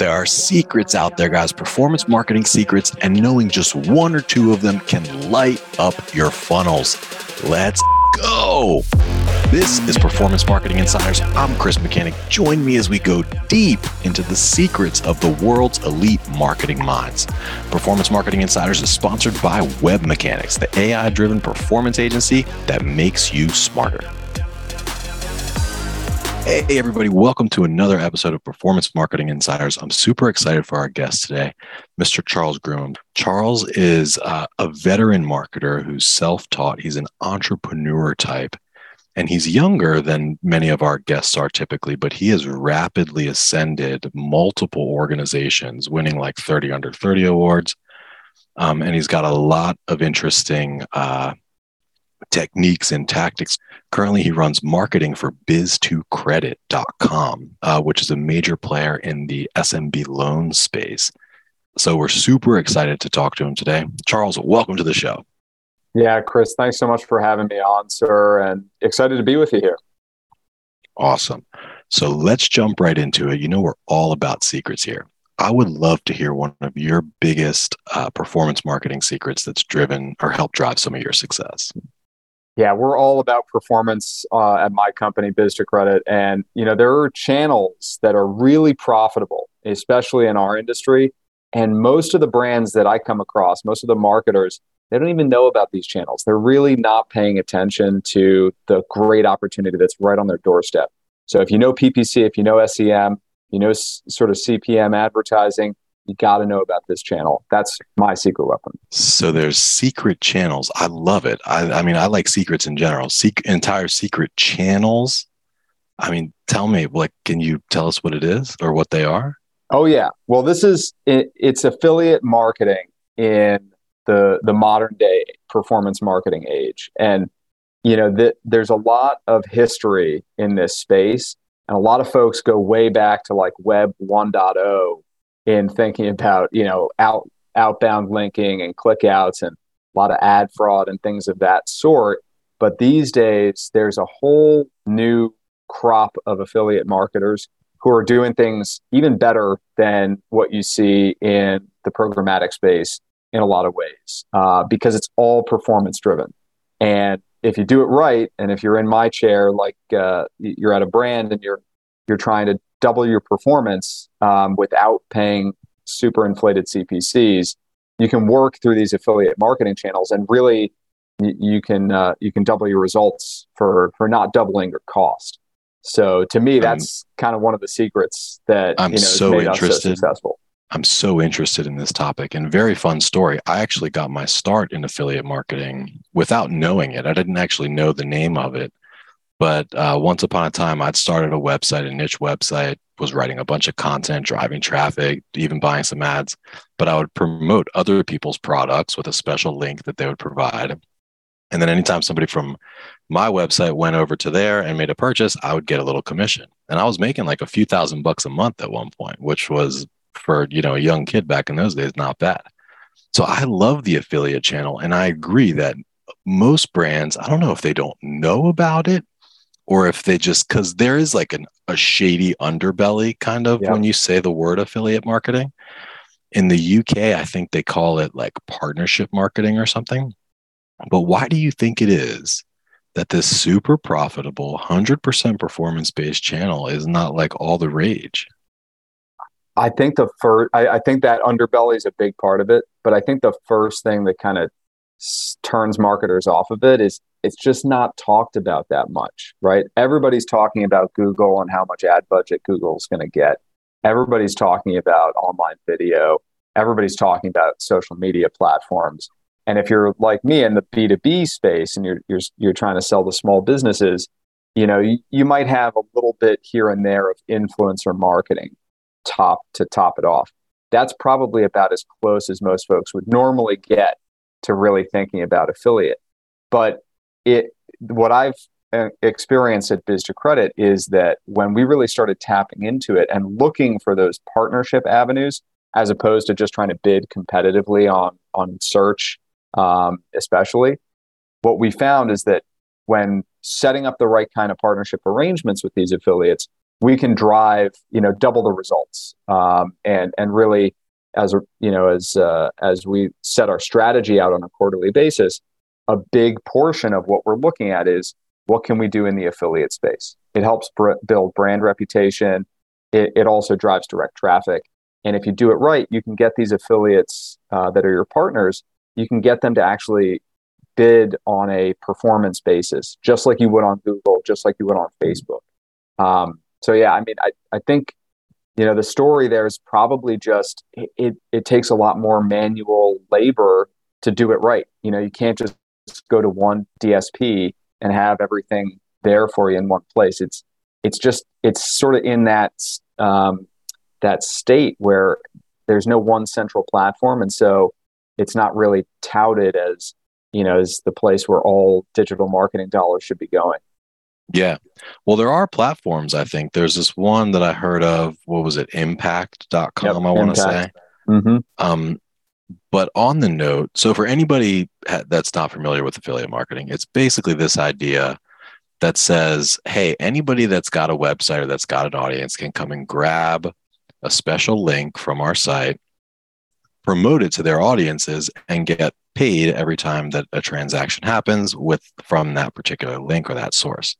There are secrets out there, guys, performance marketing secrets, and knowing just one or two of them can light up your funnels. Let's go. This is Performance Marketing Insiders. I'm Chris Mechanic. Join me as we go deep into the secrets of the world's elite marketing minds. Performance Marketing Insiders is sponsored by WebMechanix, the AI driven performance agency that makes you smarter. Hey, everybody, welcome to another episode of Performance Marketing Insiders. I'm super excited for our guest today, Mr. Charles Groome. Charles is uh, a veteran marketer who's self taught, he's an entrepreneur type and he's younger than many of our guests are typically, but he has rapidly ascended multiple organizations, winning like 30 under 30 awards. Um, and he's got a lot of interesting uh, techniques and tactics. Currently, he runs marketing for biz2credit.com, uh, which is a major player in the SMB loan space. So we're super excited to talk to him today. Charles, welcome to the show. Yeah, Chris, thanks so much for having me on, sir, and excited to be with you here. Awesome. So let's jump right into it. You know, we're all about secrets here. I would love to hear one of your biggest uh, performance marketing secrets that's driven or helped drive some of your success. Yeah, we're all about performance uh, at my company, Biz2Credit. And, you know, there are channels that are really profitable, especially in our industry. And most of the brands that I come across, most of the marketers, they don't even know about these channels. They're really not paying attention to the great opportunity that's right on their doorstep. So if you know PPC, if you know SEM, you know s- sort of CPM advertising, you got to know about this channel. That's my secret weapon. So there's secret channels. I love it. I, I mean, I like secrets in general. Sec- entire secret channels. I mean, tell me, like, can you tell us what it is or what they are? Oh yeah. Well, this is it, it's affiliate marketing in the the modern day performance marketing age and you know that there's a lot of history in this space and a lot of folks go way back to like web 1.0 in thinking about you know out outbound linking and clickouts and a lot of ad fraud and things of that sort but these days there's a whole new crop of affiliate marketers who are doing things even better than what you see in the programmatic space in a lot of ways uh, because it's all performance driven. And if you do it right, and if you're in my chair, like uh, you're at a brand and you're you're trying to double your performance um, without paying super inflated CPCs, you can work through these affiliate marketing channels and really you, you can uh, you can double your results for for not doubling your cost. So to me, that's um, kind of one of the secrets that I'm you know, so interested. So successful. I'm so interested in this topic and very fun story. I actually got my start in affiliate marketing without knowing it. I didn't actually know the name of it. But uh, once upon a time, I'd started a website, a niche website, was writing a bunch of content, driving traffic, even buying some ads. But I would promote other people's products with a special link that they would provide. And then anytime somebody from my website went over to there and made a purchase, I would get a little commission. And I was making like a few thousand bucks a month at one point, which was for you know a young kid back in those days not bad so i love the affiliate channel and i agree that most brands i don't know if they don't know about it or if they just because there is like an, a shady underbelly kind of yeah. when you say the word affiliate marketing. In the uk i think they call it like partnership marketing or something. But why do you think it is that this super profitable 100% performance based channel is not like all the rage? I think the first, I, I, think that underbelly is a big part of it, but I think the first thing that kind of turns marketers off of it is it's just not talked about that much, right? Everybody's talking about Google and how much ad budget Google's going to get. Everybody's talking about online video. Everybody's talking about social media platforms. And if you're like me in the B2B space and you're, you're, you're trying to sell to small businesses, you know, you, you might have a little bit here and there of influencer marketing top to top it off. That's probably about as close as most folks would normally get to really thinking about affiliate. But it what I've uh, experienced at Biz2Credit is that when we really started tapping into it and looking for those partnership avenues, as opposed to just trying to bid competitively on on search, um, especially, what we found is that when setting up the right kind of partnership arrangements with these affiliates, we can drive you know double the results um, and and really as you know as uh, as we set our strategy out on a quarterly basis a big portion of what we're looking at is what can we do in the affiliate space? It helps br- build brand reputation. It, it also drives direct traffic. And if you do it right you can get these affiliates uh, that are your partners you can get them to actually bid on a performance basis just like you would on google just like you would on facebook. Um, so yeah, I mean, I, I think you know the story there is probably just it, it takes a lot more manual labor to do it right. You know, you can't just go to one DSP and have everything there for you in one place. It's it's just it's sort of in that um, that state where there's no one central platform, and so it's not really touted as you know as the place where all digital marketing dollars should be going. Yeah. Well, there are platforms, I think. There's this one that I heard of. What was it? Impact.com, yep, I want to say. Mm-hmm. Um, but on the note, so for anybody that's not familiar with affiliate marketing, it's basically this idea that says, hey, anybody that's got a website or that's got an audience can come and grab a special link from our site, promote it to their audiences, and get paid every time that a transaction happens with from that particular link or that source.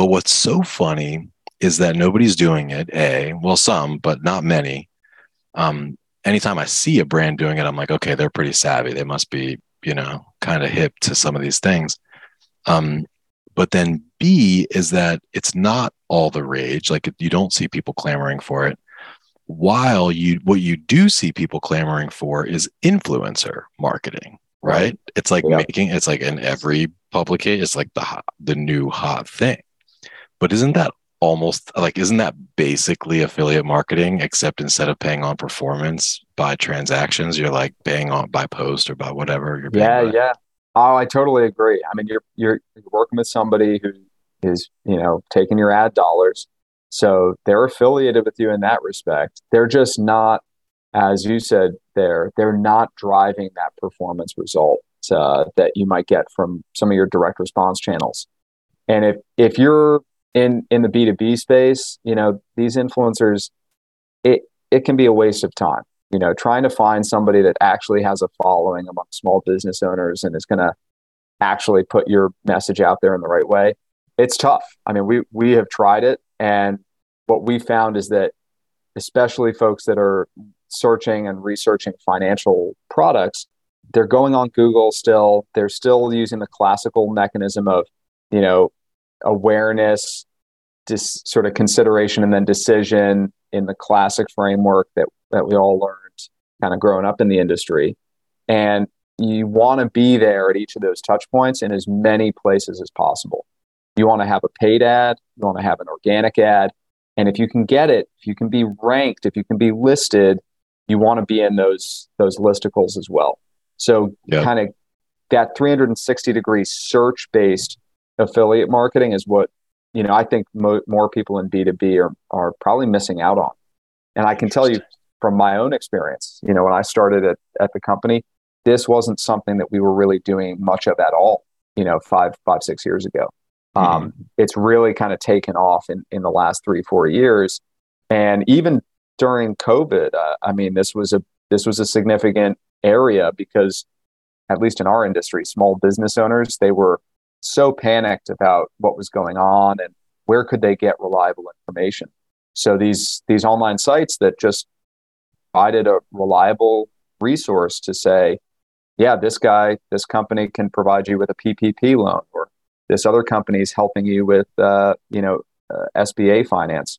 But what's so funny is that nobody's doing it. A, well, some, but not many. Um, anytime I see a brand doing it, I'm like, okay, they're pretty savvy. They must be, you know, kind of hip to some of these things. Um, but then B is that it's not all the rage. Like you don't see people clamoring for it. While you, what you do see people clamoring for is influencer marketing, right? It's like yeah. making, it's like in every publication, it's like the hot, the new hot thing. But isn't that almost like isn't that basically affiliate marketing except instead of paying on performance by transactions you're like paying on by post or by whatever you're yeah by. yeah. Oh i totally agree. I mean you're you're working with somebody who is you know taking your ad dollars. So they're affiliated with you in that respect. They're just not as you said there they're not driving that performance result uh, that you might get from some of your direct response channels. And if if you're in in the B2B space, you know, these influencers it it can be a waste of time. You know, trying to find somebody that actually has a following among small business owners and is going to actually put your message out there in the right way. It's tough. I mean, we we have tried it and what we found is that especially folks that are searching and researching financial products, they're going on Google still. They're still using the classical mechanism of, you know, awareness, dis, sort of consideration, and then decision in the classic framework that that we all learned kind of growing up in the industry. And you want to be there at each of those touch points in as many places as possible. You want to have a paid ad, you want to have an organic ad. And if you can get it, if you can be ranked, if you can be listed, you want to be in those those listicles as well. So kind of that 360 degree search based affiliate marketing is what you know I think mo- more people in B2B are are probably missing out on. And I can tell you from my own experience, you know, when I started at, at the company, this wasn't something that we were really doing much of at all, you know, five, five, six years ago. Um, mm-hmm. Um, it's really kind of taken off in, in the last three, four years. And even during COVID, uh, I mean, this was a, this was a significant area because at least in our industry, small business owners, they were so panicked about what was going on and where could they get reliable information. So these these online sites that just provided a reliable resource to say, yeah, this guy, this company can provide you with a PPP loan, or this other company is helping you with, uh, you know, uh, SBA finance.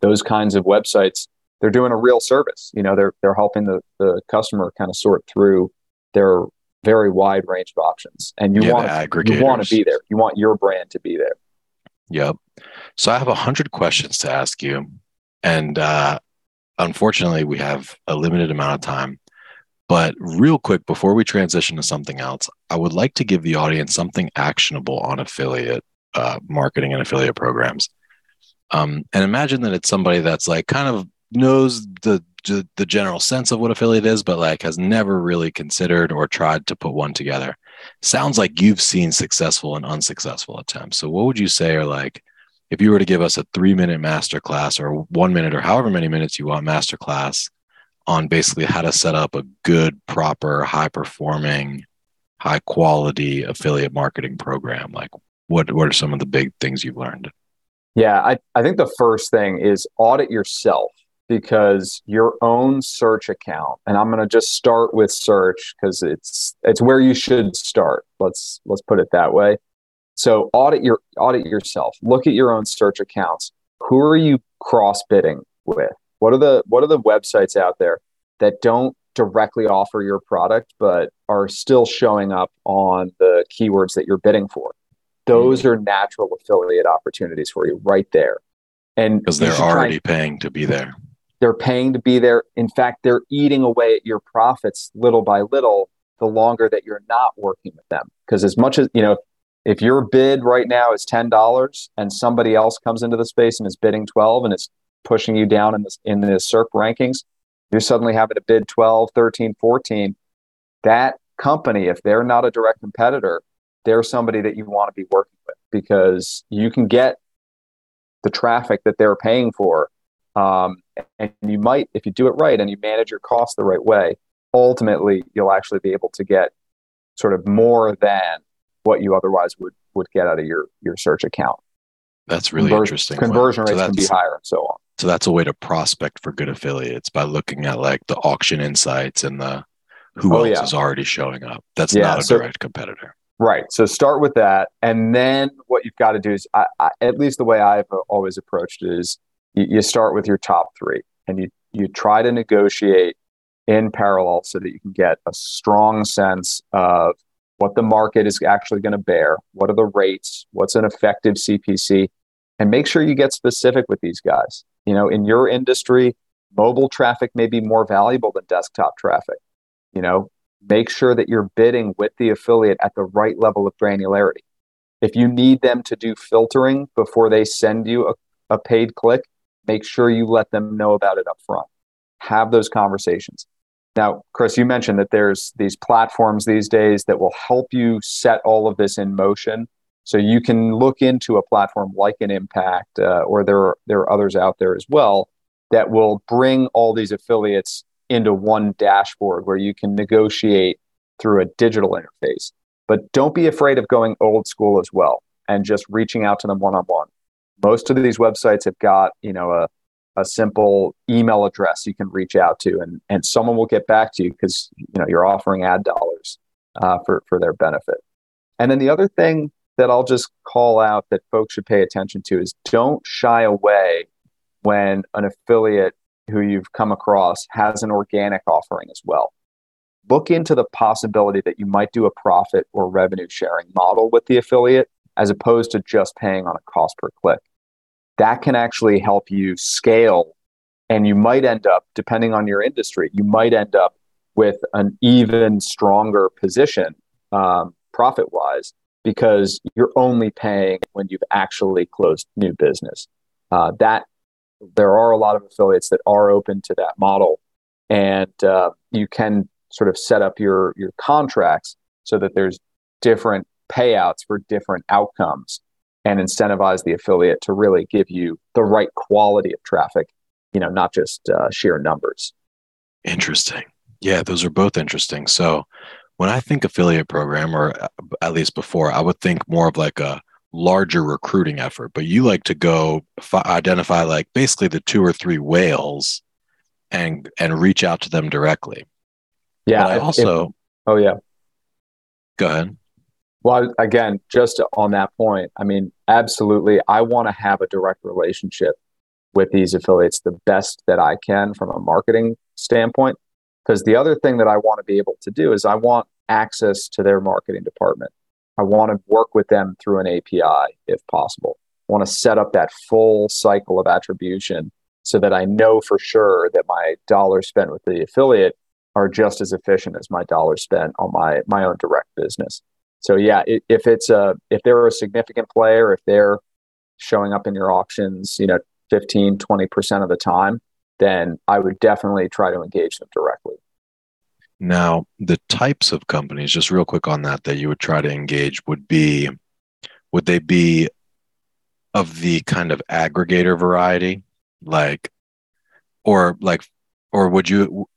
Those kinds of websites, they're doing a real service. You know, they're they're helping the the customer kind of sort through their very wide range of options, and you yeah, want you want to be there. You want your brand to be there. Yep. So I have a hundred questions to ask you, and uh, unfortunately, we have a limited amount of time. But real quick, before we transition to something else, I would like to give the audience something actionable on affiliate uh, marketing and affiliate programs. Um, and imagine that it's somebody that's like kind of knows the the general sense of what affiliate is, but like has never really considered or tried to put one together. Sounds like you've seen successful and unsuccessful attempts. So, what would you say are like if you were to give us a three minute masterclass or one minute or however many minutes you want masterclass on basically how to set up a good, proper, high performing, high quality affiliate marketing program, like what, what are some of the big things you've learned? Yeah, I, I think the first thing is audit yourself because your own search account and i'm going to just start with search because it's it's where you should start. Let's let's put it that way. So audit your audit yourself. Look at your own search accounts. Who are you cross bidding with? What are the what are the websites out there that don't directly offer your product but are still showing up on the keywords that you're bidding for? Those mm-hmm. are natural affiliate opportunities for you right there. And because they're already paying to be there they're paying to be there. In fact, they're eating away at your profits little by little the longer that you're not working with them. Because as much as, you know, if your bid right now is $10 and somebody else comes into the space and is bidding 12 and it's pushing you down in the, in the SERP rankings, you're suddenly having to bid 12, 13, 14. That company, if they're not a direct competitor, they're somebody that you want to be working with because you can get the traffic that they're paying for um, and you might, if you do it right and you manage your costs the right way, ultimately you'll actually be able to get sort of more than what you otherwise would would get out of your your search account. That's really interesting. Conversion rates can be higher and so on. So that's a way to prospect for good affiliates by looking at like the auction insights and the who oh, else yeah. is already showing up. That's yeah, not a so, direct competitor. Right. So start with that, and then what you've got to do is, I, I, at least the way I've always approached it is, you, you start with your top three and you, you try to negotiate in parallel so that you can get a strong sense of what the market is actually going to bear, what are the rates, what's an effective CPC, and make sure you get specific with these guys. You know, in your industry, mobile traffic may be more valuable than desktop traffic. You know, make sure that you're bidding with the affiliate at the right level of granularity. If you need them to do filtering before they send you a, a paid click, make sure you let them know about it up front. Have those conversations. Now, Chris, you mentioned that there's these platforms these days that will help you set all of this in motion. So you can look into a platform like an Impact, uh, or there are, there are others out there as well that will bring all these affiliates into one dashboard where you can negotiate through a digital interface. But don't be afraid of going old school as well and just reaching out to them one on one most of these websites have got you know a, a simple email address you can reach out to and, and someone will get back to you because you know you're offering ad dollars uh, for, for their benefit. And then the other thing that i'll just call out that folks should pay attention to is don't shy away when an affiliate who you've come across has an organic offering as well. Look into the possibility that you might do a profit or revenue sharing model with the affiliate as opposed to just paying on a cost per click that can actually help you scale. And you might end up, depending on your industry, you might end up with an even stronger position um, profit wise because you're only paying when you've actually closed new business. Uh, that there are a lot of affiliates that are open to that model, and uh, you can sort of set up your your contracts so that there's different payouts for different outcomes and incentivize the affiliate to really give you the right quality of traffic, you know, not just uh, sheer numbers. Interesting. Yeah, those are both interesting. So when I think affiliate program, or uh, at least before, I would think more of like a larger recruiting effort, but you like to go f- identify like basically the two or three whales and and reach out to them directly. Yeah. But I also. If, oh yeah. Go ahead. Well, again, just on that point, I mean, absolutely, I want to have a direct relationship with these affiliates the best that I can from a marketing standpoint. Because the other thing that I want to be able to do is I want access to their marketing department. I want to work with them through an API if possible. I want to set up that full cycle of attribution so that I know for sure that my dollars spent with the affiliate are just as efficient as my dollars spent on my my own direct business. So yeah, if it's a if they're a significant player, if they're showing up in your auctions, you know, 15, 20% of the time, then I would definitely try to engage them directly. Now, the types of companies, just real quick on that, that you would try to engage would be, would they be of the kind of aggregator variety, like, or like, or would you?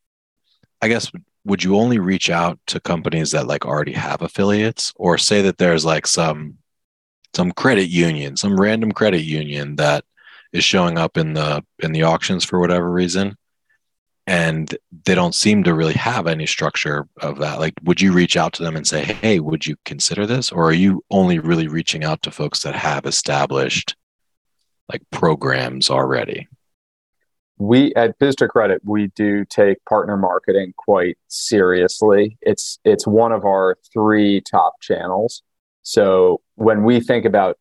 I guess would you only reach out to companies that like already have affiliates, or say that there's like some some credit union, some random credit union that is showing up in the in the auctions for whatever reason and they don't seem to really have any structure of that. Like would you reach out to them and say hey would you consider this? Or are you only really reaching out to folks that have established like programs already we at Biz2Credit we do take partner marketing quite seriously. It's it's one of our three top channels. So when we think about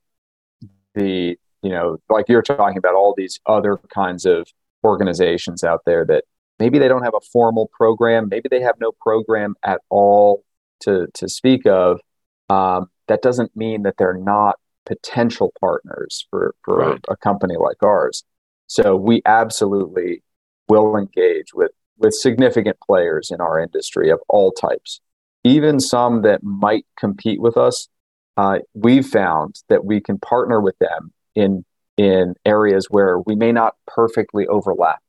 the you know like you're talking about all these other kinds of organizations out there that maybe they don't have a formal program maybe they have no program at all to to speak of um, that doesn't mean that they're not potential partners for for right. a company like ours so we absolutely will engage with with significant players in our industry of all types even some that might compete with us uh, we've found that we can partner with them in in areas where we may not perfectly overlap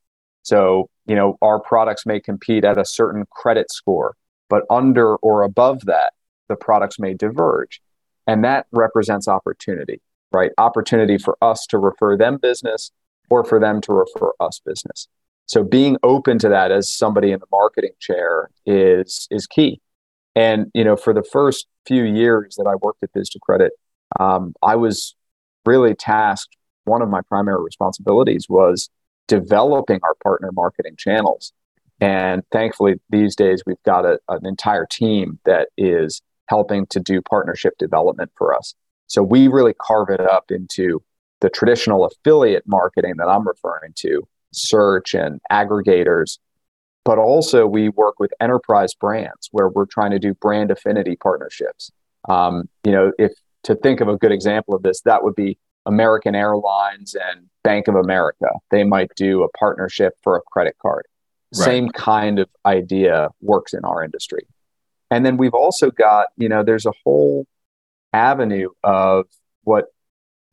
so you know, our products may compete at a certain credit score, but under or above that, the products may diverge. And that represents opportunity, right? Opportunity for us to refer them business or for them to refer us business. So being open to that as somebody in the marketing chair is is key. And you know, for the first few years that I worked at Biz2Credit, um, I was really tasked. One of my primary responsibilities was developing our partner marketing channels. And thankfully, these days we've got a, an entire team that is helping to do partnership development for us. So we really carve it up into the traditional affiliate marketing that I'm referring to, search and aggregators. But also, we work with enterprise brands where we're trying to do brand affinity partnerships. Um, you know, if to think of a good example of this, that would be American Airlines and Bank of America. They might do a partnership for a credit card. Right. Same kind of idea works in our industry. And then we've also got, you know, there's a whole avenue of what,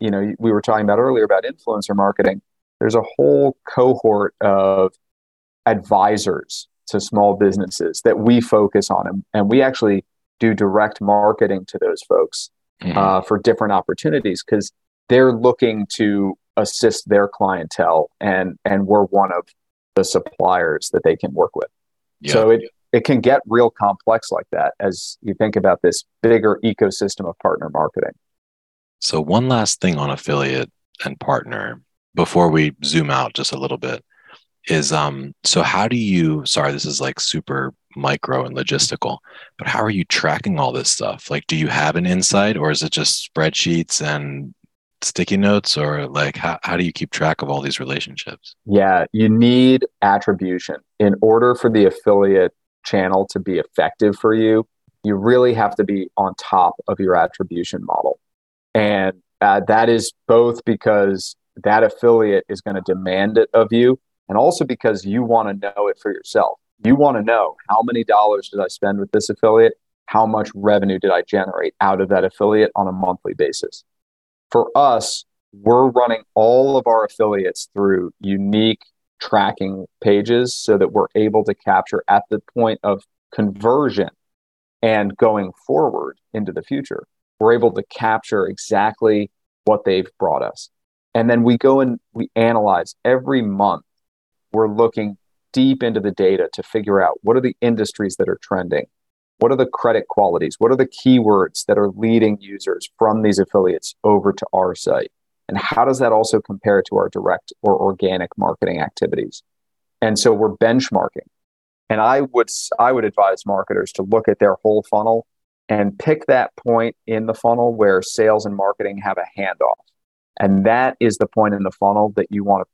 you know, we were talking about earlier about influencer marketing. There's a whole cohort of advisors to small businesses that we focus on. And, and we actually do direct marketing to those folks mm-hmm. uh, for different opportunities because they're looking to assist their clientele and and we're one of the suppliers that they can work with yeah. so it it can get real complex like that as you think about this bigger ecosystem of partner marketing so one last thing on affiliate and partner before we zoom out just a little bit is um so how do you sorry this is like super micro and logistical but how are you tracking all this stuff? Like do you have an insight or is it just spreadsheets and sticky notes or like how, how do you keep track of all these relationships? Yeah you need attribution. In order for the affiliate channel to be effective for you you really have to be on top of your attribution model and uh, that is both because that affiliate is going to demand it of you and also because you want to know it for yourself. You want to know how many dollars did i spend with this affiliate? How much revenue did i generate out of that affiliate on a monthly basis? For us, we're running all of our affiliates through unique tracking pages so that we're able to capture at the point of conversion and going forward into the future. We're able to capture exactly what they've brought us. And then we go and we analyze every month. We're looking deep into the data to figure out what are the industries that are trending? What are the credit qualities? What are the keywords that are leading users from these affiliates over to our site? And how does that also compare to our direct or organic marketing activities? And so we're benchmarking. And I would I would advise marketers to look at their whole funnel and pick that point in the funnel where sales and marketing have a handoff. And that is the point in the funnel that you want to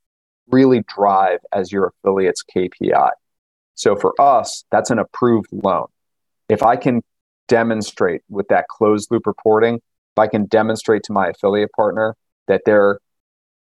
really drive as your affiliate's KPI. So for us, that's an approved loan if I can demonstrate with that closed loop reporting, if I can demonstrate to my affiliate partner that their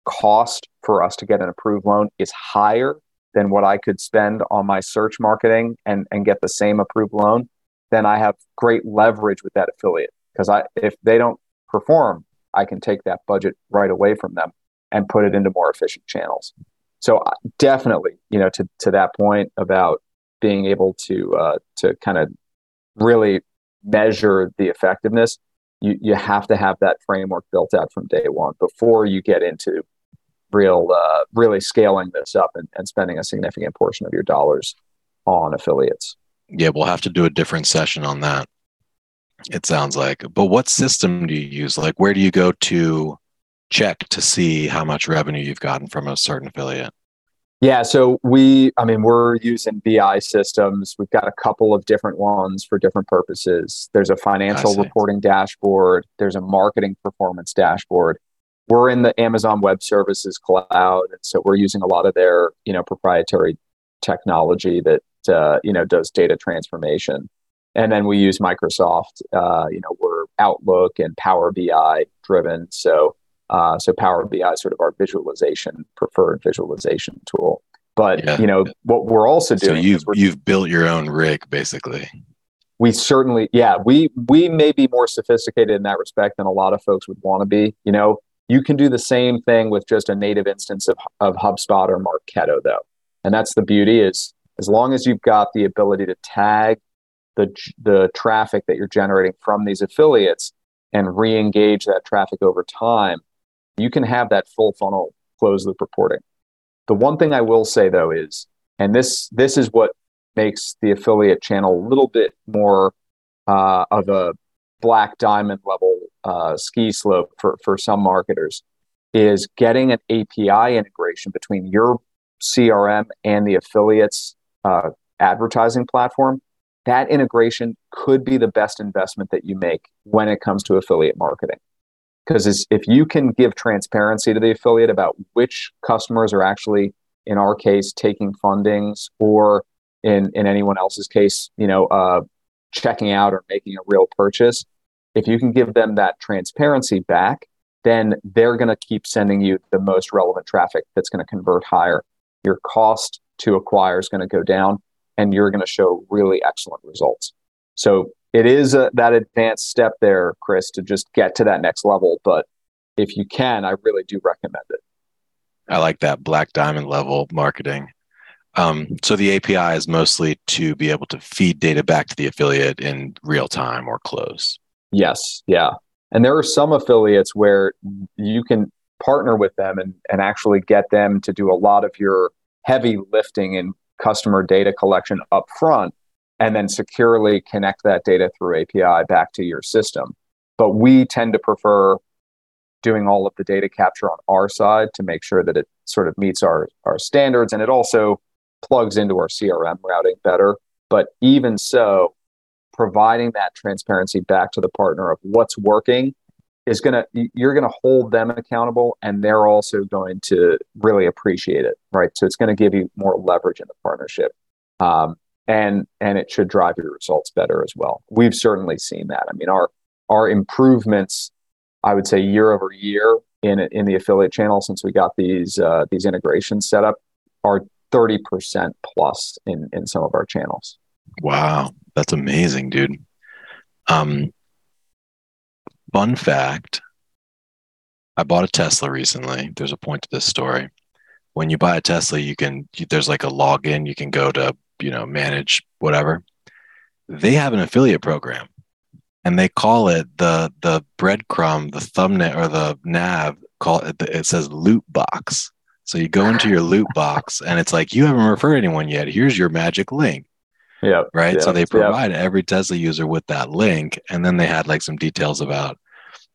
cost for us to get an approved loan is higher than what I could spend on my search marketing and, and get the same approved loan, then I have great leverage with that affiliate. Because I if they don't perform, I can take that budget right away from them and put it into more efficient channels. So uh, definitely, you know, to to that point about being able to uh, to kind of really measure the effectiveness, you you have to have that framework built out from day one before you get into real uh, really scaling this up and, and spending a significant portion of your dollars on affiliates. Yeah, we'll have to do a different session on that. It sounds like. But what system do you use? Like, where do you go to check to see how much revenue you've gotten from a certain affiliate? Yeah, so we, I mean, we're using BI systems. We've got a couple of different ones for different purposes. There's a financial reporting dashboard, there's a marketing performance dashboard. We're in the Amazon Web Services cloud, and so we're using a lot of their, you know, proprietary technology that uh, you know does data transformation. And then we use Microsoft. Uh, you know, we're Outlook and Power BI driven. So uh, so Power BI is sort of our visualization preferred visualization tool. But yeah. you know what we're also doing. So you've you've built your own rig basically. We certainly, yeah, we we may be more sophisticated in that respect than a lot of folks would want to be. You know, you can do the same thing with just a native instance of of HubSpot or Marketo, though, and that's the beauty is as long as you've got the ability to tag the the traffic that you're generating from these affiliates and re-engage that traffic over time you can have that full funnel closed loop reporting. The one thing I will say though is, and this this is what makes the affiliate channel a little bit more uh, of a black diamond level uh, ski slope for for some marketers, is getting an API integration between your CRM and the affiliates uh, advertising platform. That integration could be the best investment that you make when it comes to affiliate marketing because if you can give transparency to the affiliate about which customers are actually in our case taking fundings or in in anyone else's case you know uh, checking out or making a real purchase if you can give them that transparency back then they're going to keep sending you the most relevant traffic that's going to convert higher your cost to acquire is going to go down and you're going to show really excellent results so it is a, that advanced step there, Chris, to just get to that next level. But if you can, I really do recommend it. I like that black diamond level marketing. Um, so the API is mostly to be able to feed data back to the affiliate in real time or close. Yes, yeah. And there are some affiliates where you can partner with them and, and actually get them to do a lot of your heavy lifting in customer data collection up front and then securely connect that data through API back to your system. But we tend to prefer doing all of the data capture on our side to make sure that it sort of meets our, our standards and it also plugs into our CRM routing better. But even so, providing that transparency back to the partner of what's working is going to you're going to hold them accountable and they're also going to really appreciate it right so it's going to give you more leverage in the partnership um, and and it should drive your results better as well. We've certainly seen that. I mean, our our improvements, I would say, year over year in in the affiliate channel since we got these uh, these integrations set up are thirty percent plus in in some of our channels. Wow, that's amazing, dude. Um, fun fact: I bought a Tesla recently. There's a point to this story. When you buy a Tesla, you can there's like a login. You can go to you know manage whatever they have an affiliate program and they call it the the breadcrumb the thumbnail or the nav call it it says loot box so you go into your loot box and it's like you haven't referred anyone yet here's your magic link yeah right yep, so they provide yep. every tesla user with that link and then they had like some details about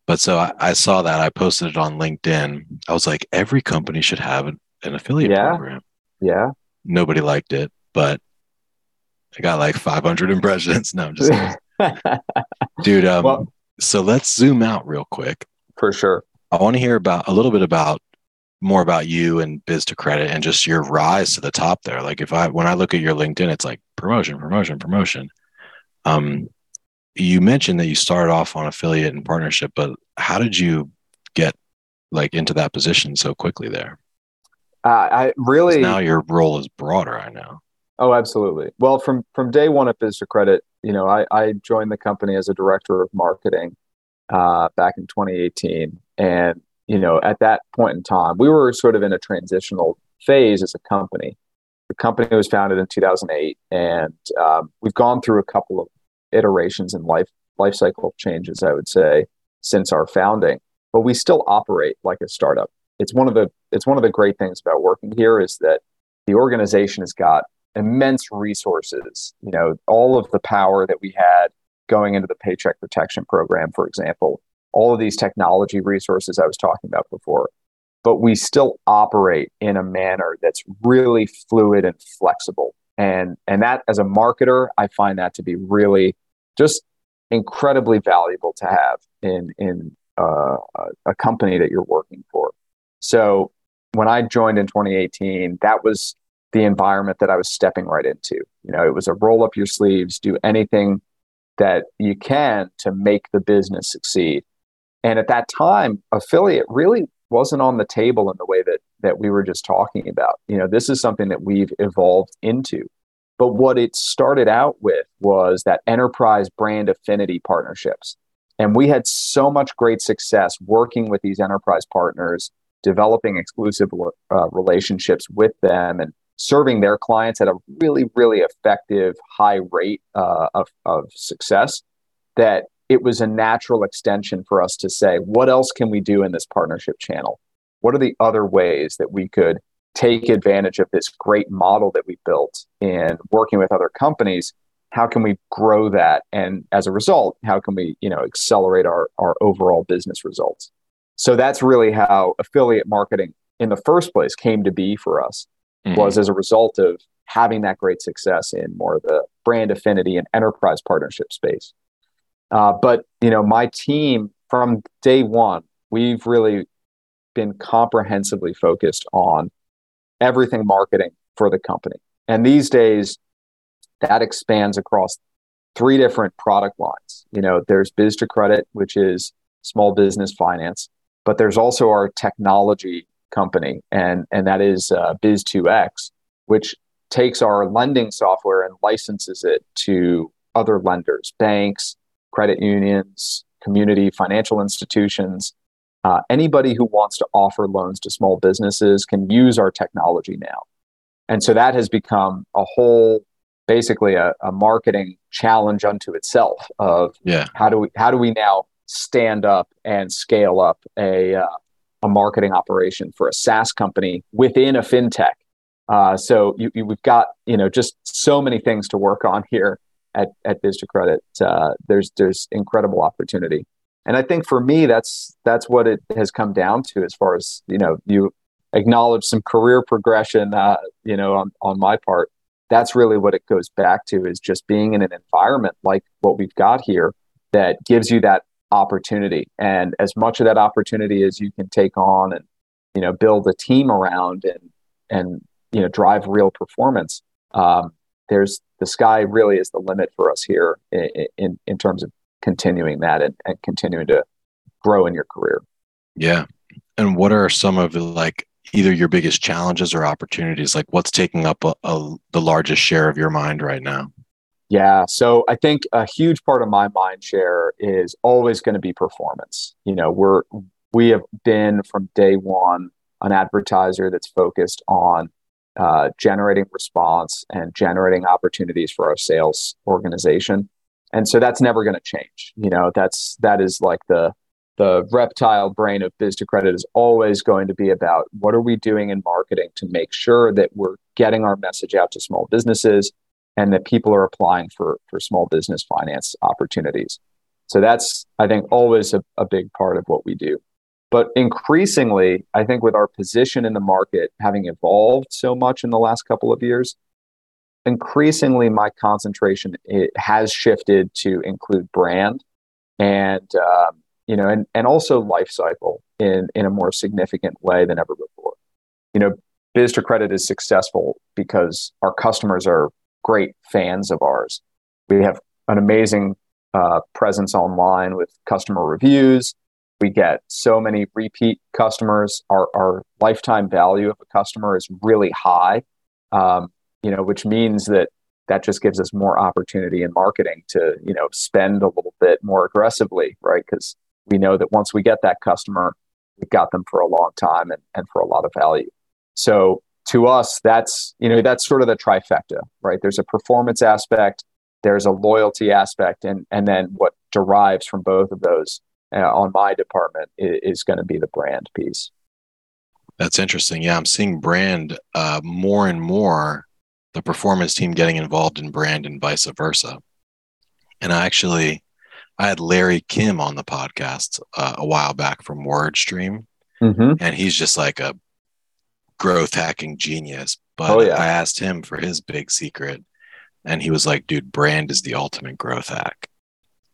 but so I, I, saw that i posted it on linkedin i was like every company should have an, an affiliate yeah. program yeah nobody liked it but I got like 500 impressions. No, I'm just dude. Um, well, so let's zoom out real quick. For sure. I want to hear about a little bit about more about you and Biz2Credit and just your rise to the top there. Like if I when I look at your LinkedIn, it's like promotion, promotion, promotion. Um, you mentioned that you started off on affiliate and partnership, but how did you get like into that position so quickly there? Uh, I really now your role is broader. I know. Oh, absolutely. Well, from from day one at Biz2Credit, you know, I, I joined the company as a director of marketing uh, back in 2018, And, you know, at that point in time, we were sort of in a transitional phase as a company. The company was founded in 2008, and um, we've gone through a couple of iterations and life life cycle changes, I would say, since our founding. But we still operate like a startup. It's one of the it's one of the great things about working here is that the organization has got immense resources. You know, all of the power that we had going into the Paycheck Protection Program, for example, all of these technology resources I was talking about before. But we still operate in a manner that's really fluid and flexible. And and that as a marketer, I find that to be really just incredibly valuable to have in in uh, a company that you're working for. So when I joined in 2018, that was the environment that I was stepping right into. You know, it was a roll up your sleeves, do anything that you can to make the business succeed. And at that time, affiliate really wasn't on the table in the way that that we were just talking about. You know, this is something that we've evolved into. But what it started out with was that enterprise brand affinity partnerships. And we had so much great success working with these enterprise partners, developing exclusive uh, relationships with them and serving their clients at a really, really effective, high rate uh, of, of success that it was a natural extension for us to say, what else can we do in this partnership channel? What are the other ways that we could take advantage of this great model that we built in working with other companies? How can we grow that? And as a result, how can we, you know, accelerate our, our overall business results? So that's really how affiliate marketing in the first place came to be for us mm-hmm. was as a result of having that great success in more of the brand affinity and enterprise partnership space. Uh, but you know, my team from day one, we've really been comprehensively focused on everything marketing for the company. And these days, that expands across three different product lines. You know, there's Biz2Credit, which is small business finance, but there's also our technology company, and and that is uh, Biz2X, which takes our lending software and licenses it to other lenders, banks, credit unions, community financial institutions. Uh, anybody who wants to offer loans to small businesses can use our technology now. And so that has become a whole, basically a, a marketing challenge unto itself of yeah. how do we how do we now stand up and scale up a uh, a marketing operation for a SaaS company within a fintech. Uh, so you, you, we've got you know just so many things to work on here at at Biz2Credit. Uh, there's there's incredible opportunity, and I think for me that's that's what it has come down to as far as you know you acknowledge some career progression. Uh, you know on on my part, that's really what it goes back to is just being in an environment like what we've got here that gives you that opportunity and as much of that opportunity as you can take on and you know build a team around and and you know drive real performance um, there's the sky really is the limit for us here in in, in terms of continuing that and, and continuing to grow in your career yeah and what are some of like either your biggest challenges or opportunities like what's taking up a, a, the largest share of your mind right now yeah. So I think a huge part of my mind share is always going to be performance. You know, we're, we have been from day one an advertiser that's focused on uh, generating response and generating opportunities for our sales organization. And so that's never going to change. You know, that's, that is like the, the reptile brain of Biz2Credit is always going to be about what are we doing in marketing to make sure that we're getting our message out to small businesses and that people are applying for for small business finance opportunities. So that's I think always a, a big part of what we do. But increasingly, I think with our position in the market having evolved so much in the last couple of years, increasingly my concentration has shifted to include brand and um, you know and, and also life cycle in in a more significant way than ever before you know Biz2Credit is successful because our customers are great fans of ours. We have an amazing uh, presence online with customer reviews. We get so many repeat customers. Our, our lifetime value of a customer is really high, um, you know, which means that that just gives us more opportunity in marketing to, you know, spend a little bit more aggressively, right? Because we know that once we get that customer, we've got them for a long time and, and for a lot of value. So to us, that's you know that's sort of the trifecta, right? There's a performance aspect, there's a loyalty aspect, and and then what derives from both of those uh, on my department is, is going to be the brand piece. That's interesting. Yeah, I'm seeing brand uh, more and more. The performance team getting involved in brand and vice versa. And I actually, I had Larry Kim on the podcast uh, a while back from WordStream, mm-hmm. and he's just like a growth hacking genius. But oh, yeah. I asked him for his big secret, and he was like, "Dude, brand is the ultimate growth hack."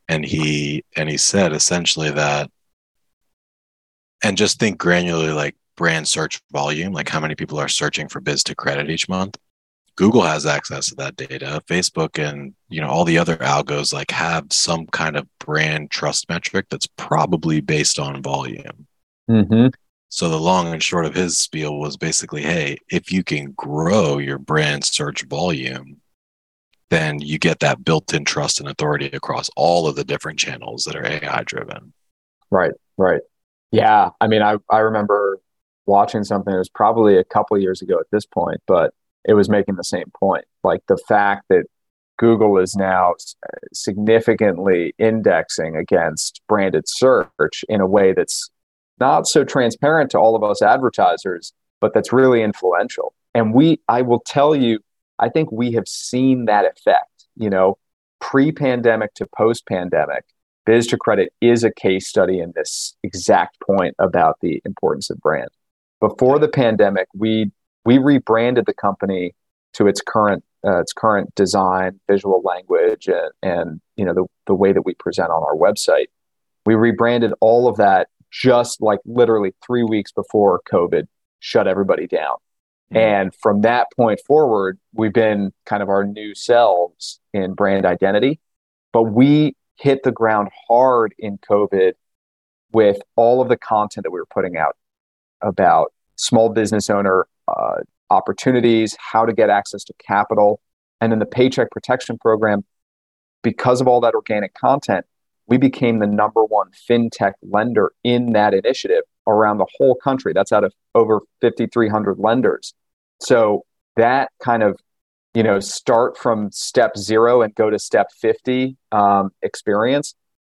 And he and he said essentially that, and just think granularly, like brand search volume, like how many people are searching for Biz2Credit each month. Google has access to that data. Facebook and you know all the other algos like have some kind of brand trust metric that's probably based on volume. Mm-hmm. So the long and short of his spiel was basically, hey, if you can grow your brand search volume, then you get that built-in trust and authority across all of the different channels that are AI driven. Right, right. Yeah, I mean, I I remember watching something. It was probably a couple years ago at this point, but it was making the same point. Like the fact that Google is now significantly indexing against branded search in a way that's not so transparent to all of us advertisers, but that's really influential. And we, I will tell you, I think we have seen that effect, you know, pre pandemic to post pandemic. Biz2Credit is a case study in this exact point about the importance of brand. Before the pandemic, we we rebranded the company to its current uh, its current design, visual language, and, and you know the the way that we present on our website. We rebranded all of that just like literally three weeks before COVID shut everybody down. And from that point forward, we've been kind of our new selves in brand identity. But we hit the ground hard in COVID with all of the content that we were putting out about small business owner uh, opportunities, how to get access to capital. And then the Paycheck Protection Program, because of all that organic content, we became the number one fintech lender in that initiative around the whole country. That's out of over 5,300 lenders. So that kind of, you know, start from step zero and go to step 50 um, experience.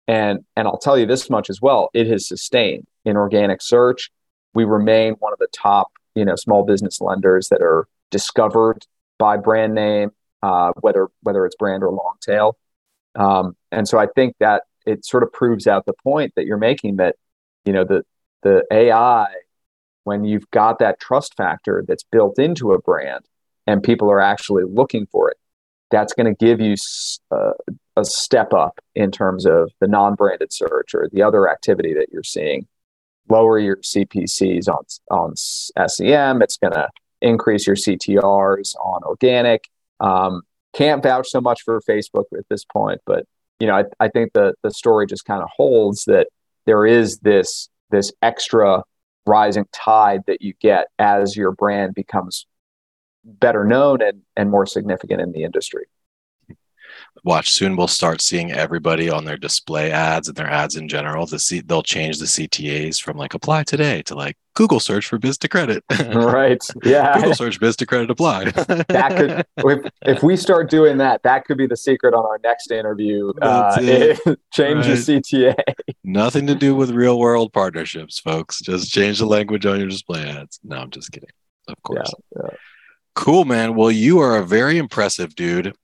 And, and I'll tell you this much as well it has sustained in organic search. We remain one of the top you know small business lenders that are discovered by brand name, uh, whether whether it's brand or long tail. Um, and so I think that it sort of proves out the point that you're making that you know the the AI when you've got that trust factor that's built into a brand and people are actually looking for it that's going to give you uh, a step up in terms of the non-branded search or the other activity that you're seeing lower your CPCs on on SEM. It's going to increase your CTRs on organic. Um, can't vouch so much for Facebook at this point, but you know, I, I think the the story just kind of holds that there is this this extra rising tide that you get as your brand becomes better known and, and more significant in the industry watch soon we'll start seeing everybody on their display ads and their ads in general. The C- they'll change the ctas from like apply today to like google search for Biz2Credit. Right. Yeah. Google search Biz2Credit apply that could if, if we start doing that that could be the secret on our next interview. Uh, change right. your cta nothing to do with real world partnerships folks. Just change the language on your display ads. No i'm just kidding. Of course. Yeah, yeah. Cool, man. Well, you are a very impressive dude.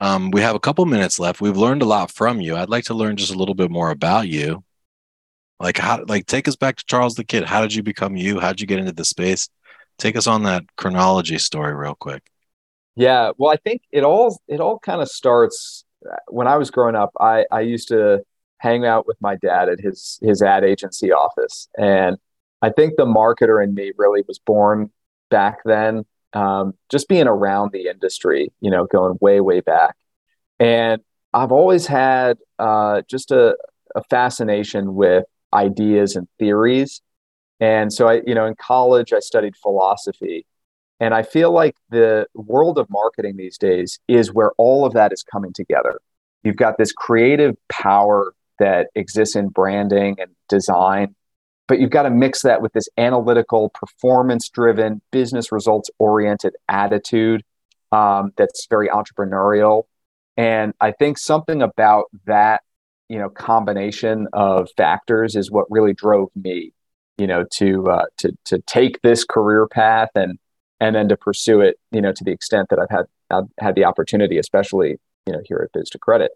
Um, we have a couple minutes left. We've learned a lot from you. I'd like to learn just a little bit more about you. Like how like take us back to Charles the Kid. How did you become you? How did you get into the space? Take us on that chronology story real quick. Yeah, well, I think it all it all kind of starts uh, when I was growing up. I I used to hang out with my dad at his his ad agency office, and I think the marketer in me really was born back then um, just being around the industry, you know, going way, way back. And I've always had uh, just a, a fascination with ideas and theories. And so I, you know, in college, I studied philosophy. And I feel like the world of marketing these days is where all of that is coming together. You've got this creative power that exists in branding and design but you've got to mix that with this analytical, performance driven, business results oriented attitude um, that's very entrepreneurial. And I think something about that, you know, combination of factors is what really drove me, you know, to uh, to to take this career path and and then to pursue it, you know, to the extent that I've had I've had the opportunity, especially you know here at Biz2Credit.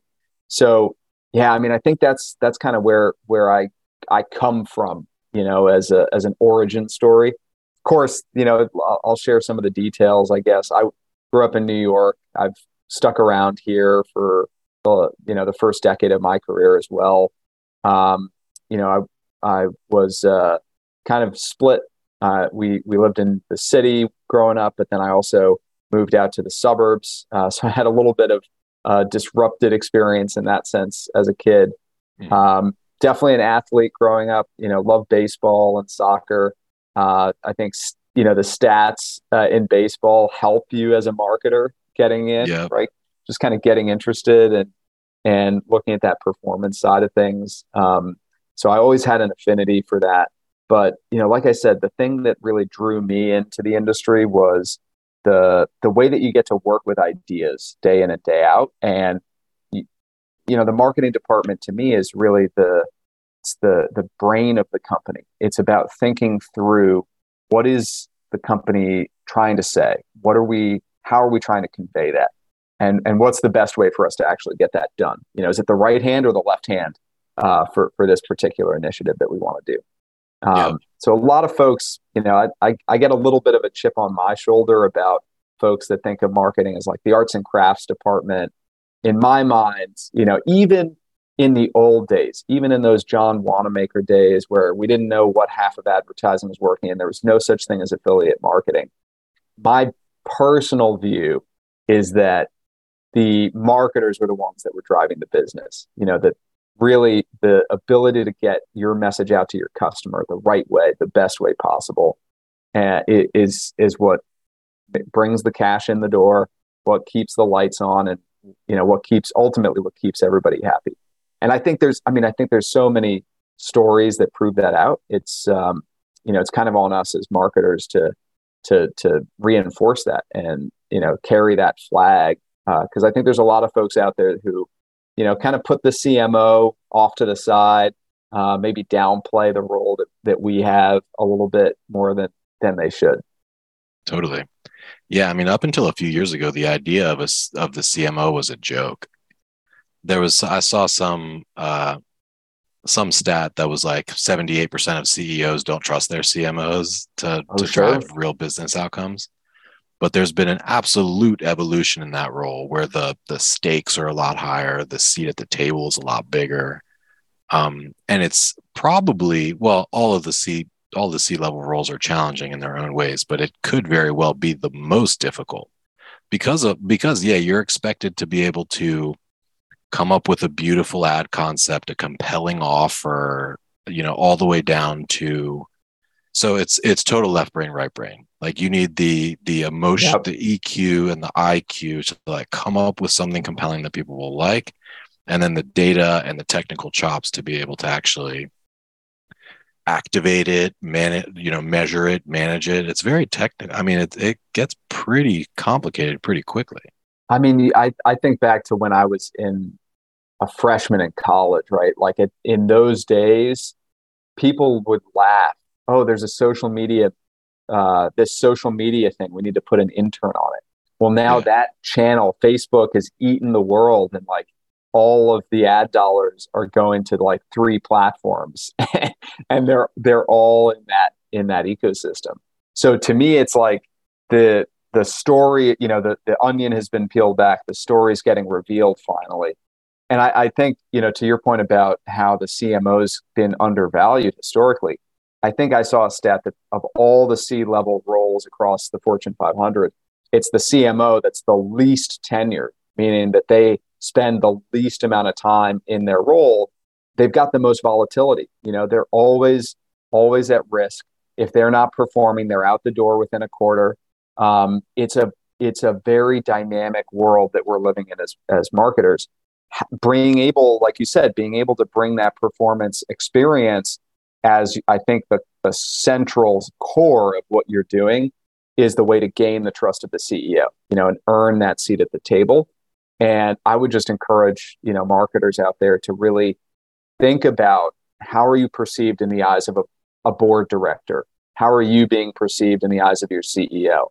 So yeah, I mean, I think that's that's kind of where where I I come from, you know, as a as an origin story. Of course, you know, I'll, share some of the details. I guess I grew up in New York. I've stuck around here for the you know the first decade of my career as well. Um, you know, I I was uh, kind of split. Uh, we we lived in the city growing up, but then I also moved out to the suburbs. Uh, so I had a little bit of uh, disrupted experience in that sense as a kid. Mm. Um, definitely an athlete growing up. You know, love baseball and soccer. Uh, I think you know the stats uh, in baseball help you as a marketer getting in, yep. right? Just kind of getting interested and and looking at that performance side of things. Um, so I always had an affinity for that. But you know, like I said, the thing that really drew me into the industry was the the way that you get to work with ideas day in and day out and you know the marketing department to me is really the it's the the brain of the company it's about thinking through what is the company trying to say what are we how are we trying to convey that and and what's the best way for us to actually get that done you know is it the right hand or the left hand uh, for for this particular initiative that we want to do um, yeah. So a lot of folks, you know, I, I, I get a little bit of a chip on my shoulder about folks that think of marketing as like the arts and crafts department. In my mind, you know, even in the old days, even in those John Wanamaker days where we didn't know what half of advertising was working and there was no such thing as affiliate marketing, my personal view is that the marketers were the ones that were driving the business. You know, that really the ability to get your message out to your customer the right way, the best way possible, uh, is is what brings the cash in the door, what keeps the lights on, and you know what keeps ultimately what keeps everybody happy. And I think there's, I mean, I think there's so many stories that prove that out. It's um, you know, it's kind of on us as marketers to to to reinforce that and you know carry that flag because uh, I think there's a lot of folks out there who you know, kind of put the CMO off to the side, uh, maybe downplay the role that, that we have a little bit more than than they should. Totally. Yeah, I mean, up until a few years ago, the idea of us of the CMO was a joke. There was I saw some uh, some stat that was like 78% of CEOs don't trust their CMOs to, oh, to sure. drive real business outcomes but there's been an absolute evolution in that role where the the stakes are a lot higher the seat at the table is a lot bigger um, and it's probably well all of the c all the c level roles are challenging in their own ways but it could very well be the most difficult because of because yeah you're expected to be able to come up with a beautiful ad concept a compelling offer you know all the way down to so it's it's total left brain right brain like you need the the emotion yep. the eq and the iq to like come up with something compelling that people will like and then the data and the technical chops to be able to actually activate it manage you know measure it manage it it's very technical i mean it, it gets pretty complicated pretty quickly i mean i i think back to when i was in a freshman in college right like it, in those days people would laugh oh, there's a social media, uh, this social media thing. We need to put an intern on it. Well, now yeah. that channel, Facebook, has eaten the world, and like all of the ad dollars are going to like three platforms, and they're they're all in that in that ecosystem. So to me, it's like the the story, you know, the, the onion has been peeled back. The story is getting revealed finally. And I, I think, you know, to your point about how the CMO's been undervalued historically, I think I saw a stat that of all the C level roles across the Fortune 500, it's the CMO that's the least tenured, meaning that they spend the least amount of time in their role. They've got the most volatility. You know, they're always, always at risk. If they're not performing, they're out the door within a quarter. Um, it's a it's a very dynamic world that we're living in as as marketers. Being able, like you said, being able to bring that performance experience as I think the, the central core of what you're doing is the way to gain the trust of the CEO, you know, and earn that seat at the table. And I would just encourage, you know, marketers out there to really think about how are you perceived in the eyes of a, a board director? How are you being perceived in the eyes of your CEO?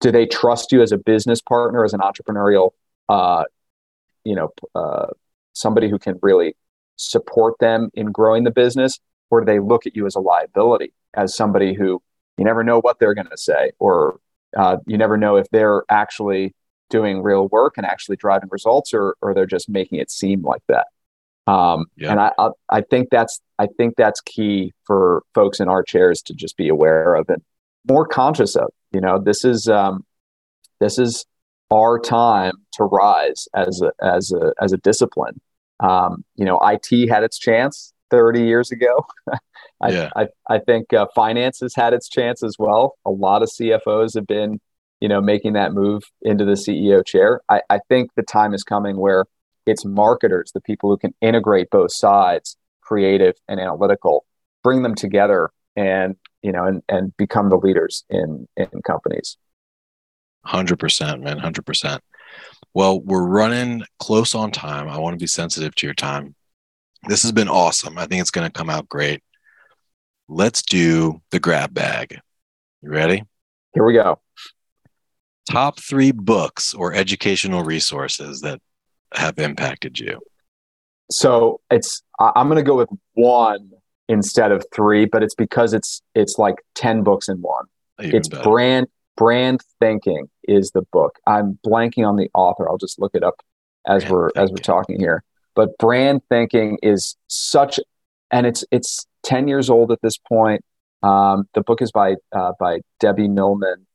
Do they trust you as a business partner, as an entrepreneurial, uh, you know, uh, somebody who can really support them in growing the business, or do they look at you as a liability, as somebody who you never know what they're going to say, or uh, you never know if they're actually doing real work and actually driving results, or or they're just making it seem like that. Um, yeah. And I, I, I think that's I think that's key for folks in our chairs to just be aware of and more conscious of. You know, this is um, this is our time to rise as a as a as a discipline. Um, you know, IT had its chance 30 years ago. I, yeah. I, I think uh, finance has had its chance as well. A lot of CFOs have been, you know, making that move into the CEO chair. I, I think the time is coming where it's marketers, the people who can integrate both sides, creative and analytical, bring them together and, you know, and, and become the leaders in, in companies. 100%, man, 100%. Well, we're running close on time. I want to be sensitive to your time. This has been awesome. I think it's going to come out great. Let's do the grab bag. You ready? Here we go. Top three books or educational resources that have impacted you? So it's I'm going to go with one instead of three, but it's because it's it's like ten books in one. Even it's better. brand brand thinking is the book. I'm blanking on the author. I'll just look it up as brand we're thinking. as we're talking here. But brand thinking is such, and it's it's ten years old at this point. Um, the book is by uh, by Debbie Millman,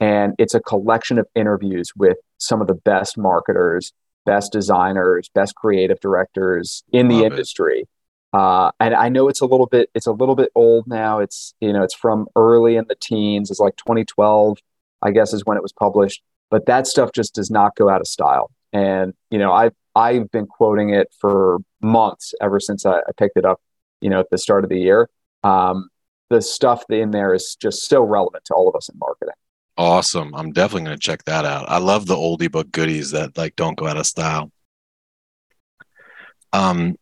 and it's a collection of interviews with some of the best marketers best designers, best creative directors in the Love industry. Uh, and I know it's a little bit it's a little bit old now. It's you know it's from early in the teens. It's like 2012, I guess, is when it was published. But that stuff just does not go out of style. And you know I've I've been quoting it for months ever since I, I picked it up. You know at the start of the year. Um, the stuff in there is just so relevant to all of us in marketing. Awesome. I'm definitely going to check that out. I love the oldie book goodies that like don't go out of style. Um,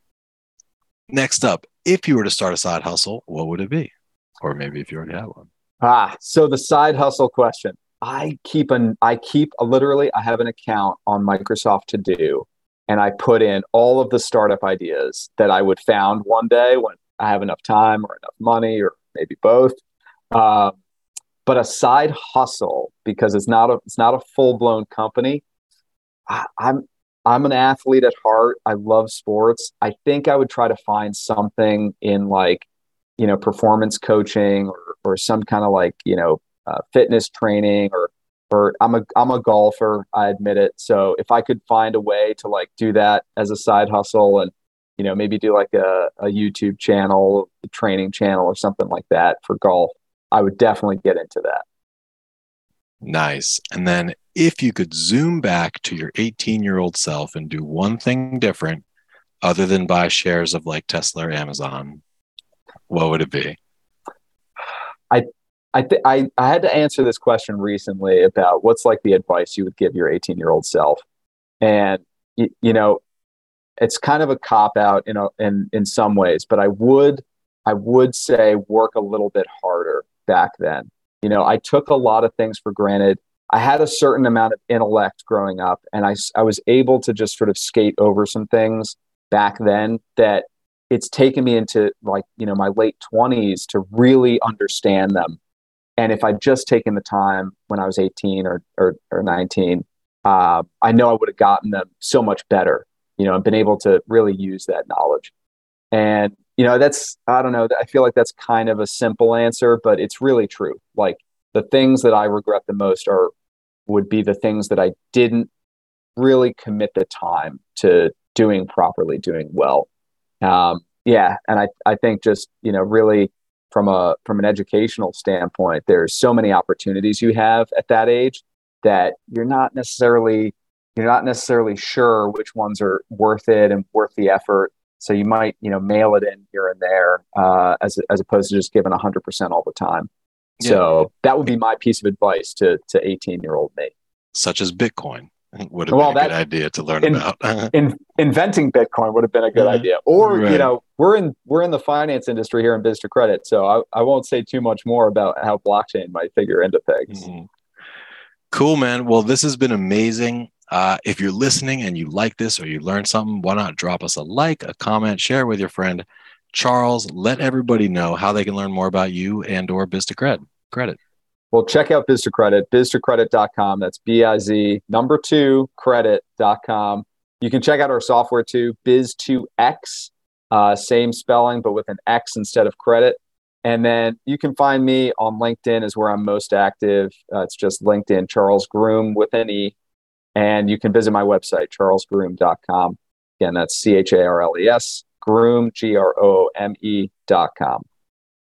next up, if you were to start a side hustle, what would it be? Or maybe if you already have one. Ah, so the side hustle question. I keep an I keep a, literally I have an account on Microsoft to do and I put in all of the startup ideas that I would found one day when I have enough time or enough money or maybe both. Um, but a side hustle because it's not a it's not a full blown company. I, I'm I'm an athlete at heart. I love sports. I think I would try to find something in like, you know, performance coaching or, or some kind of like, you know, uh, fitness training or, or I'm a, I'm a golfer. I admit it. So if I could find a way to like do that as a side hustle and, you know, maybe do like a, a YouTube channel, a training channel or something like that for golf, I would definitely get into that. Nice. And then if you could zoom back to your 18 year old self and do one thing different other than buy shares of like Tesla or Amazon, what would it be? I I, th- I I had to answer this question recently about what's like the advice you would give your 18 year old self, and y- you know, it's kind of a cop out in a, in in some ways, but I would I would say work a little bit harder back then. You know, I took a lot of things for granted. I had a certain amount of intellect growing up, and I, I was able to just sort of skate over some things back then that it's taken me into like, you know, my late 20s to really understand them. And if I'd just taken the time when I was 18 or, or, or 19, uh, I know I would have gotten them so much better, you know, and been able to really use that knowledge. And you know that's i don't know i feel like that's kind of a simple answer but it's really true. Like the things that i regret the most are would be the things that i didn't really commit the time to doing properly doing well. Um, yeah and i i think just you know really from a from an educational standpoint there's so many opportunities you have at that age that you're not necessarily you're not necessarily sure which ones are worth it and worth the effort So you might, you know, mail it in here and there, uh, as as opposed to just giving hundred percent all the time. Yeah. So that would be my piece of advice to to eighteen year old me. Such as Bitcoin I think would have well, been a good idea to learn in, about. in, inventing Bitcoin would have been a good idea. Or right. you know, we're in we're in the finance industry here in Biz2Credit, so I, I won't say too much more about how blockchain might figure into things. Mm-hmm. Cool, man. Well, this has been amazing. Uh, if you're listening and you like this or you learned something, why not drop us a like, a comment, share with your friend. Charles, let everybody know how they can learn more about you and or Biz2Credit. Well, check out Biz2Credit, biz2credit.com. That's B-I-Z number two credit.com. You can check out our software too, Biz2X, uh, same spelling, but with an X instead of credit. And then you can find me on LinkedIn is where I'm most active. Uh, it's just LinkedIn, Charles Groome with an E. And you can visit my website, charlesgroome.com. Again, that's C H A R L E S, groome, G R O M E.com.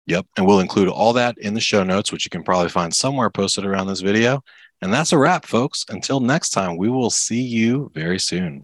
Yep. And we'll include all that in the show notes, which you can probably find somewhere posted around this video. And that's a wrap, folks. Until next time, we will see you very soon.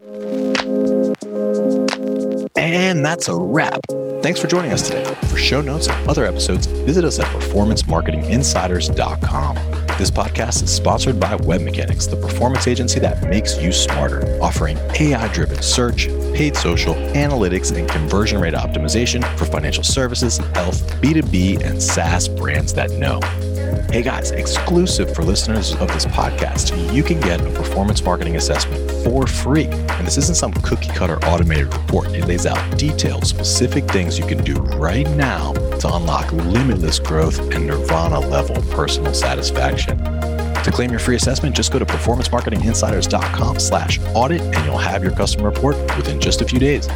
And that's a wrap. Thanks for joining us today. For show notes and other episodes, visit us at performancemarketinginsiders.com. This podcast is sponsored by WebMechanix, the performance agency that makes you smarter, offering AI driven search, paid social, analytics, and conversion rate optimization for financial services, health, B2B, and SaaS brands that know. Hey guys, exclusive for listeners of this podcast, you can get a performance marketing assessment for free. And this isn't some cookie cutter automated report. It lays out detailed, specific things you can do right now to unlock limitless growth and nirvana level personal satisfaction. To claim your free assessment, just go to performancemarketinginsiders.com slash audit and you'll have your customer report within just a few days.